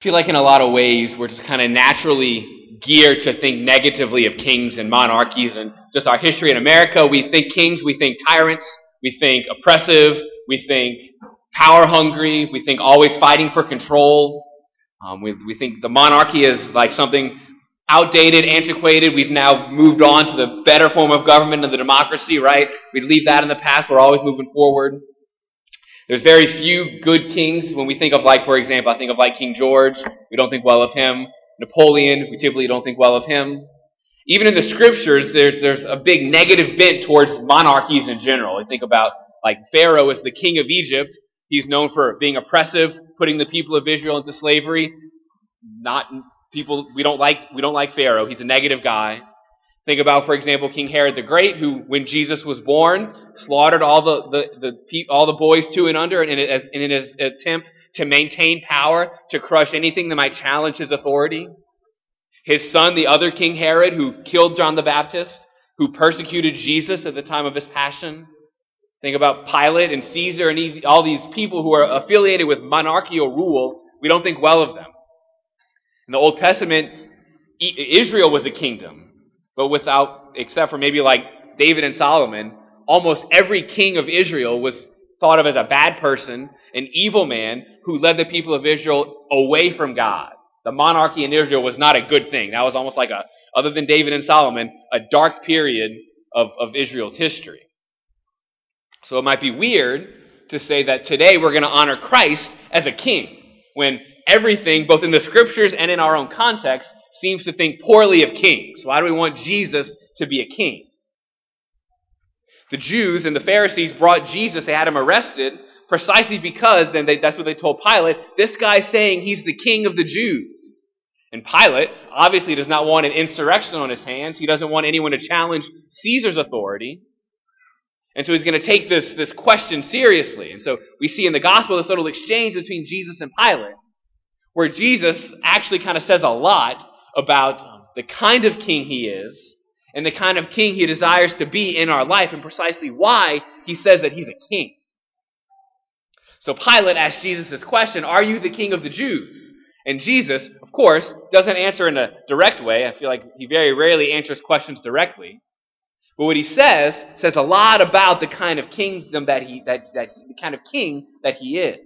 I feel like in a lot of ways we're just kind of naturally geared to think negatively of kings and monarchies and just our history in America. We think kings, we think tyrants, we think oppressive, we think power hungry, we think always fighting for control. Um, we, we think the monarchy is like something outdated, antiquated. We've now moved on to the better form of government and the democracy, right? We leave that in the past. We're always moving forward. There's very few good kings. When we think of, like, for example, I think of like King George. We don't think well of him. Napoleon. We typically don't think well of him. Even in the scriptures, there's there's a big negative bent towards monarchies in general. We think about like Pharaoh as the king of Egypt. He's known for being oppressive, putting the people of Israel into slavery. Not people we don't like we don't like Pharaoh. He's a negative guy. Think about, for example, King Herod the Great, who, when Jesus was born, slaughtered all the, the, the all the boys two and under in, in his attempt to maintain power, to crush anything that might challenge his authority. His son, the other King Herod, who killed John the Baptist, who persecuted Jesus at the time of his passion. Think about Pilate and Caesar and all these people who are affiliated with monarchical rule. We don't think well of them. In the Old Testament, Israel was a kingdom. But without, except for maybe like David and Solomon, almost every king of Israel was thought of as a bad person, an evil man who led the people of Israel away from God. The monarchy in Israel was not a good thing. That was almost like a, other than David and Solomon, a dark period of, of Israel's history. So it might be weird to say that today we're going to honor Christ as a king when everything, both in the scriptures and in our own context, seems to think poorly of kings. Why do we want Jesus to be a king? The Jews and the Pharisees brought Jesus, they had him arrested precisely because then they, that's what they told Pilate. This guy's saying he's the king of the Jews. And Pilate obviously does not want an insurrection on his hands. He doesn't want anyone to challenge Caesar's authority. And so he's going to take this, this question seriously. And so we see in the gospel this little exchange between Jesus and Pilate, where Jesus actually kind of says a lot about the kind of king he is and the kind of king he desires to be in our life and precisely why he says that he's a king. So Pilate asked Jesus this question Are you the king of the Jews? And Jesus, of course, doesn't answer in a direct way. I feel like he very rarely answers questions directly. But what he says says a lot about the kind of kingdom that he that, that the kind of king that he is.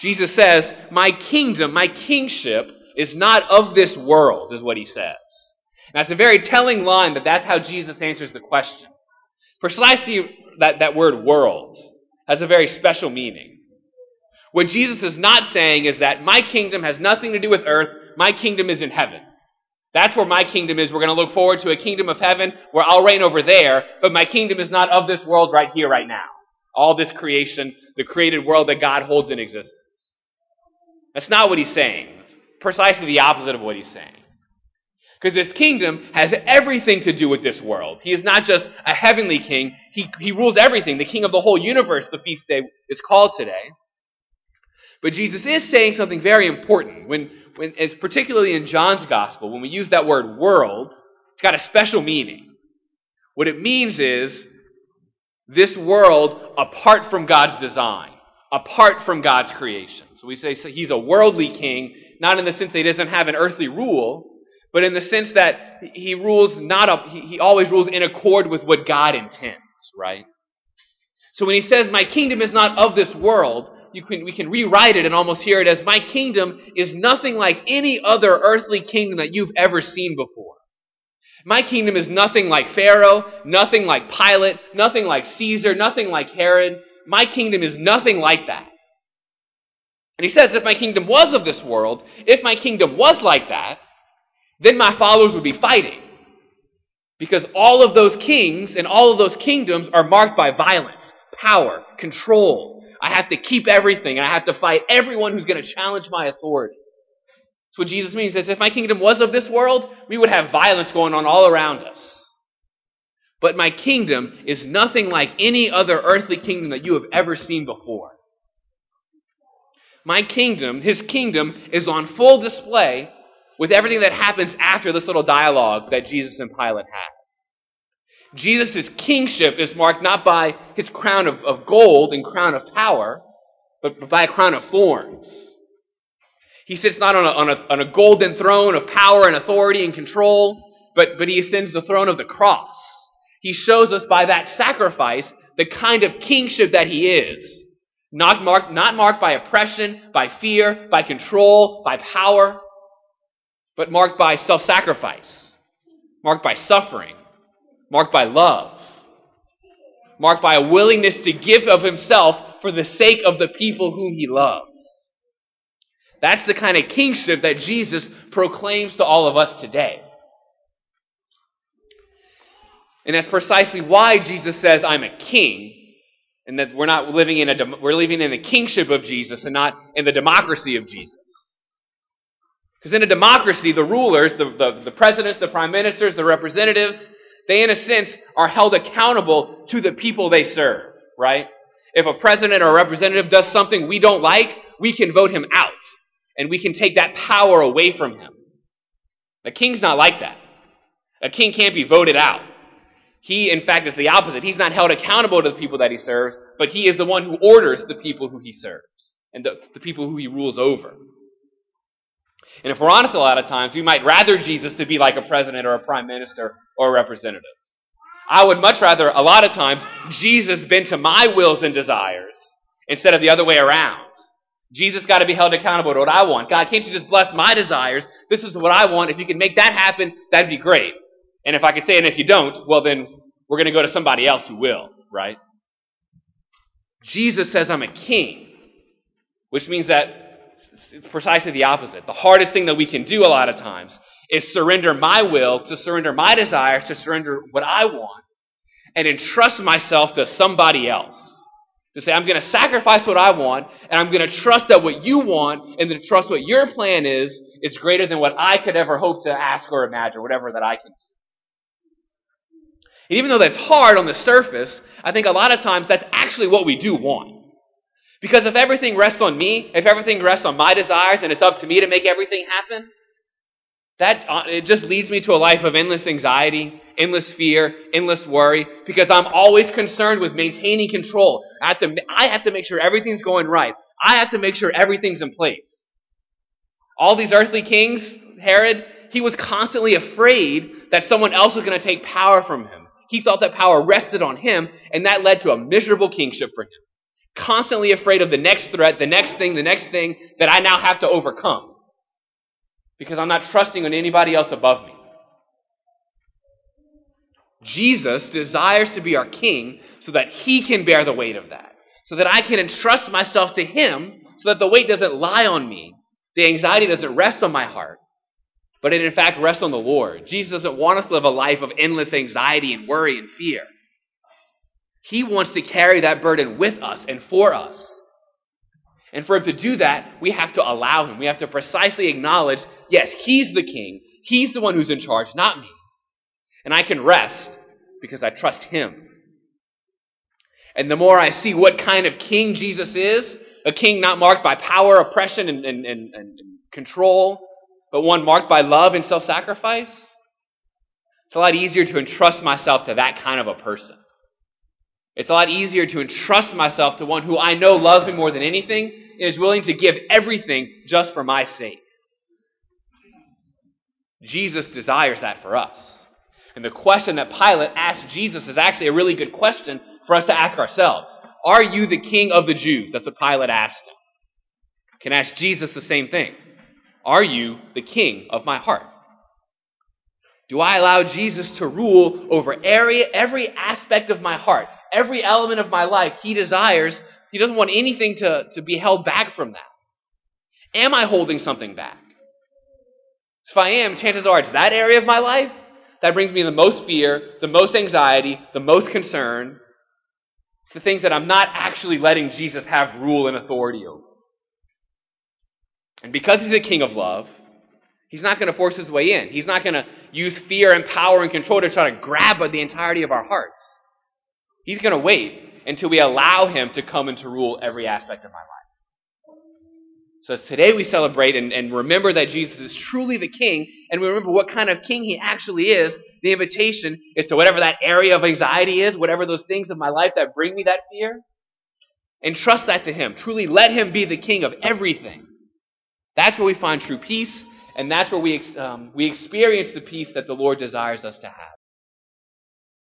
Jesus says, "My kingdom, my kingship is not of this world," is what he says. And that's a very telling line that that's how Jesus answers the question. Precisely that, that word world has a very special meaning. What Jesus is not saying is that my kingdom has nothing to do with earth, my kingdom is in heaven. That's where my kingdom is. We're going to look forward to a kingdom of heaven where I'll reign over there, but my kingdom is not of this world right here, right now. All this creation, the created world that God holds in existence. That's not what he's saying. Precisely the opposite of what he's saying. Because this kingdom has everything to do with this world. He is not just a heavenly king, he, he rules everything, the king of the whole universe, the feast day is called today. But Jesus is saying something very important. When, when, it's particularly in John's gospel, when we use that word world, it's got a special meaning. What it means is this world apart from God's design, apart from God's creation. So we say so he's a worldly king, not in the sense that he doesn't have an earthly rule, but in the sense that he rules not a, he, he always rules in accord with what God intends, right? So when he says, My kingdom is not of this world, you can, we can rewrite it and almost hear it as my kingdom is nothing like any other earthly kingdom that you've ever seen before. My kingdom is nothing like Pharaoh, nothing like Pilate, nothing like Caesar, nothing like Herod. My kingdom is nothing like that. And he says, if my kingdom was of this world, if my kingdom was like that, then my followers would be fighting. Because all of those kings and all of those kingdoms are marked by violence, power, control, I have to keep everything, and I have to fight everyone who's going to challenge my authority. That's what Jesus means. He says, if my kingdom was of this world, we would have violence going on all around us. But my kingdom is nothing like any other earthly kingdom that you have ever seen before. My kingdom, his kingdom, is on full display with everything that happens after this little dialogue that Jesus and Pilate had. Jesus' kingship is marked not by his crown of, of gold and crown of power, but by a crown of thorns. He sits not on a, on a, on a golden throne of power and authority and control, but, but he ascends the throne of the cross. He shows us by that sacrifice the kind of kingship that he is. Not marked, not marked by oppression, by fear, by control, by power, but marked by self sacrifice, marked by suffering, marked by love, marked by a willingness to give of himself for the sake of the people whom he loves. That's the kind of kingship that Jesus proclaims to all of us today. And that's precisely why Jesus says, I'm a king, and that we're not living in a, we're living in the kingship of Jesus and not in the democracy of Jesus. Because in a democracy, the rulers, the, the, the presidents, the prime ministers, the representatives, they in a sense are held accountable to the people they serve, right? If a president or a representative does something we don't like, we can vote him out. And we can take that power away from him. A king's not like that. A king can't be voted out. He, in fact, is the opposite. He's not held accountable to the people that he serves, but he is the one who orders the people who he serves and the, the people who he rules over. And if we're honest, a lot of times, we might rather Jesus to be like a president or a prime minister or a representative. I would much rather, a lot of times, Jesus bend to my wills and desires instead of the other way around. Jesus got to be held accountable to what I want. God, can't you just bless my desires? This is what I want. If you can make that happen, that'd be great. And if I could say, and if you don't, well, then we're going to go to somebody else who will, right? Jesus says, I'm a king, which means that it's precisely the opposite. The hardest thing that we can do a lot of times is surrender my will, to surrender my desires, to surrender what I want, and entrust myself to somebody else. To say, I'm going to sacrifice what I want, and I'm going to trust that what you want, and to trust what your plan is, is greater than what I could ever hope to ask or imagine, or whatever that I can do. And even though that's hard on the surface, I think a lot of times that's actually what we do want. Because if everything rests on me, if everything rests on my desires and it's up to me to make everything happen, that uh, it just leads me to a life of endless anxiety, endless fear, endless worry, because I'm always concerned with maintaining control. I have to, I have to make sure everything's going right. I have to make sure everything's in place. All these earthly kings, Herod, he was constantly afraid that someone else was going to take power from him. He thought that power rested on him, and that led to a miserable kingship for him. Constantly afraid of the next threat, the next thing, the next thing that I now have to overcome. Because I'm not trusting on anybody else above me. Jesus desires to be our king so that he can bear the weight of that. So that I can entrust myself to him so that the weight doesn't lie on me. The anxiety doesn't rest on my heart but it in fact rests on the Lord. Jesus doesn't want us to live a life of endless anxiety and worry and fear. He wants to carry that burden with us and for us. And for him to do that, we have to allow him. We have to precisely acknowledge yes, he's the king. He's the one who's in charge, not me. And I can rest because I trust him. And the more I see what kind of king Jesus is, a king not marked by power, oppression, and, and, and, and control, but one marked by love and self sacrifice, it's a lot easier to entrust myself to that kind of a person. It's a lot easier to entrust myself to one who I know loves me more than anything and is willing to give everything just for my sake. Jesus desires that for us. And the question that Pilate asked Jesus is actually a really good question for us to ask ourselves. Are you the king of the Jews? That's what Pilate asked him. Can ask Jesus the same thing. Are you the king of my heart? Do I allow Jesus to rule over every, every aspect of my heart, every element of my life he desires? He doesn't want anything to, to be held back from that. Am I holding something back? If I am, chances are it's that area of my life that brings me the most fear, the most anxiety, the most concern. It's the things that I'm not actually letting Jesus have rule and authority over. And because he's a king of love, he's not going to force his way in. He's not going to use fear and power and control to try to grab the entirety of our hearts. He's going to wait until we allow him to come and to rule every aspect of my life. So today we celebrate and, and remember that Jesus is truly the king, and we remember what kind of king he actually is. The invitation is to whatever that area of anxiety is, whatever those things of my life that bring me that fear, and trust that to him. Truly let him be the king of everything. That's where we find true peace, and that's where we, um, we experience the peace that the Lord desires us to have.